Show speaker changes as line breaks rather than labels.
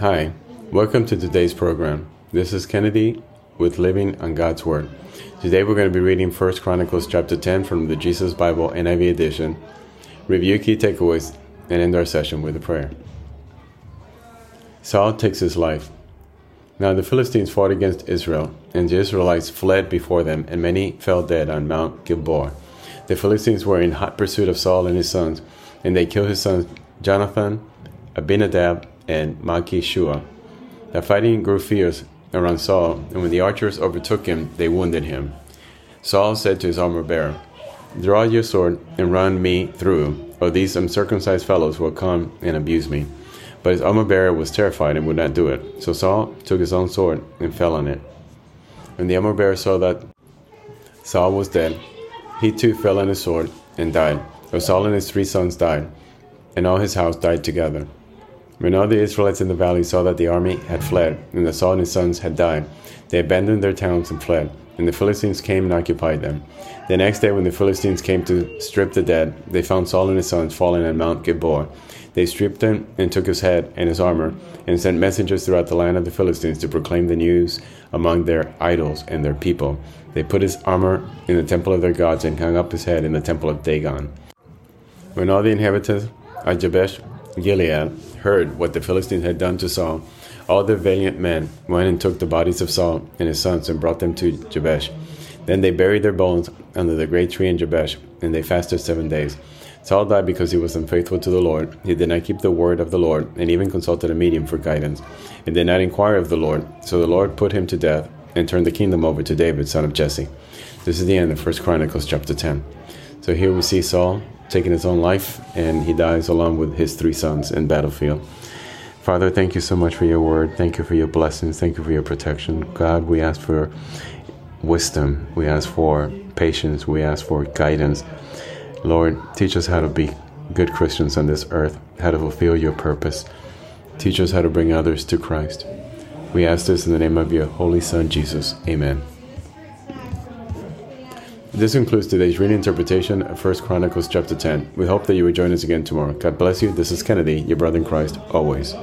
Hi, welcome to today's program. This is Kennedy with Living on God's Word. Today we're going to be reading 1 Chronicles chapter 10 from the Jesus Bible NIV edition, review key takeaways, and end our session with a prayer. Saul takes his life. Now the Philistines fought against Israel, and the Israelites fled before them, and many fell dead on Mount Gilboa. The Philistines were in hot pursuit of Saul and his sons, and they killed his sons Jonathan, Abinadab, and Malchishua. The fighting grew fierce around Saul, and when the archers overtook him, they wounded him. Saul said to his armor bearer, Draw your sword and run me through, or these uncircumcised fellows will come and abuse me. But his armor bearer was terrified and would not do it. So Saul took his own sword and fell on it. When the armor bearer saw that Saul was dead, he too fell on his sword and died. So Saul and his three sons died, and all his house died together. When all the Israelites in the valley saw that the army had fled, and that Saul and his sons had died, they abandoned their towns and fled, and the Philistines came and occupied them. The next day, when the Philistines came to strip the dead, they found Saul and his sons fallen on Mount Gilboa. They stripped him and took his head and his armor, and sent messengers throughout the land of the Philistines to proclaim the news among their idols and their people. They put his armor in the temple of their gods and hung up his head in the temple of Dagon. When all the inhabitants of Jabesh Gilead heard what the Philistines had done to Saul, all the valiant men went and took the bodies of Saul and his sons and brought them to Jabesh. Then they buried their bones under the great tree in Jabesh, and they fasted seven days. Saul died because he was unfaithful to the Lord. He did not keep the word of the Lord, and even consulted a medium for guidance, and did not inquire of the Lord. So the Lord put him to death, and turned the kingdom over to David, son of Jesse. This is the end of 1 Chronicles chapter 10. So here we see Saul taking his own life, and he dies along with his three sons in battlefield. Father, thank you so much for your word. Thank you for your blessings. Thank you for your protection. God, we ask for wisdom. We ask for patience. We ask for guidance. Lord, teach us how to be good Christians on this earth, how to fulfill your purpose. Teach us how to bring others to Christ. We ask this in the name of your Holy Son, Jesus. Amen. This concludes today's reading interpretation of 1 Chronicles chapter 10. We hope that you will join us again tomorrow. God bless you. This is Kennedy, your brother in Christ, always.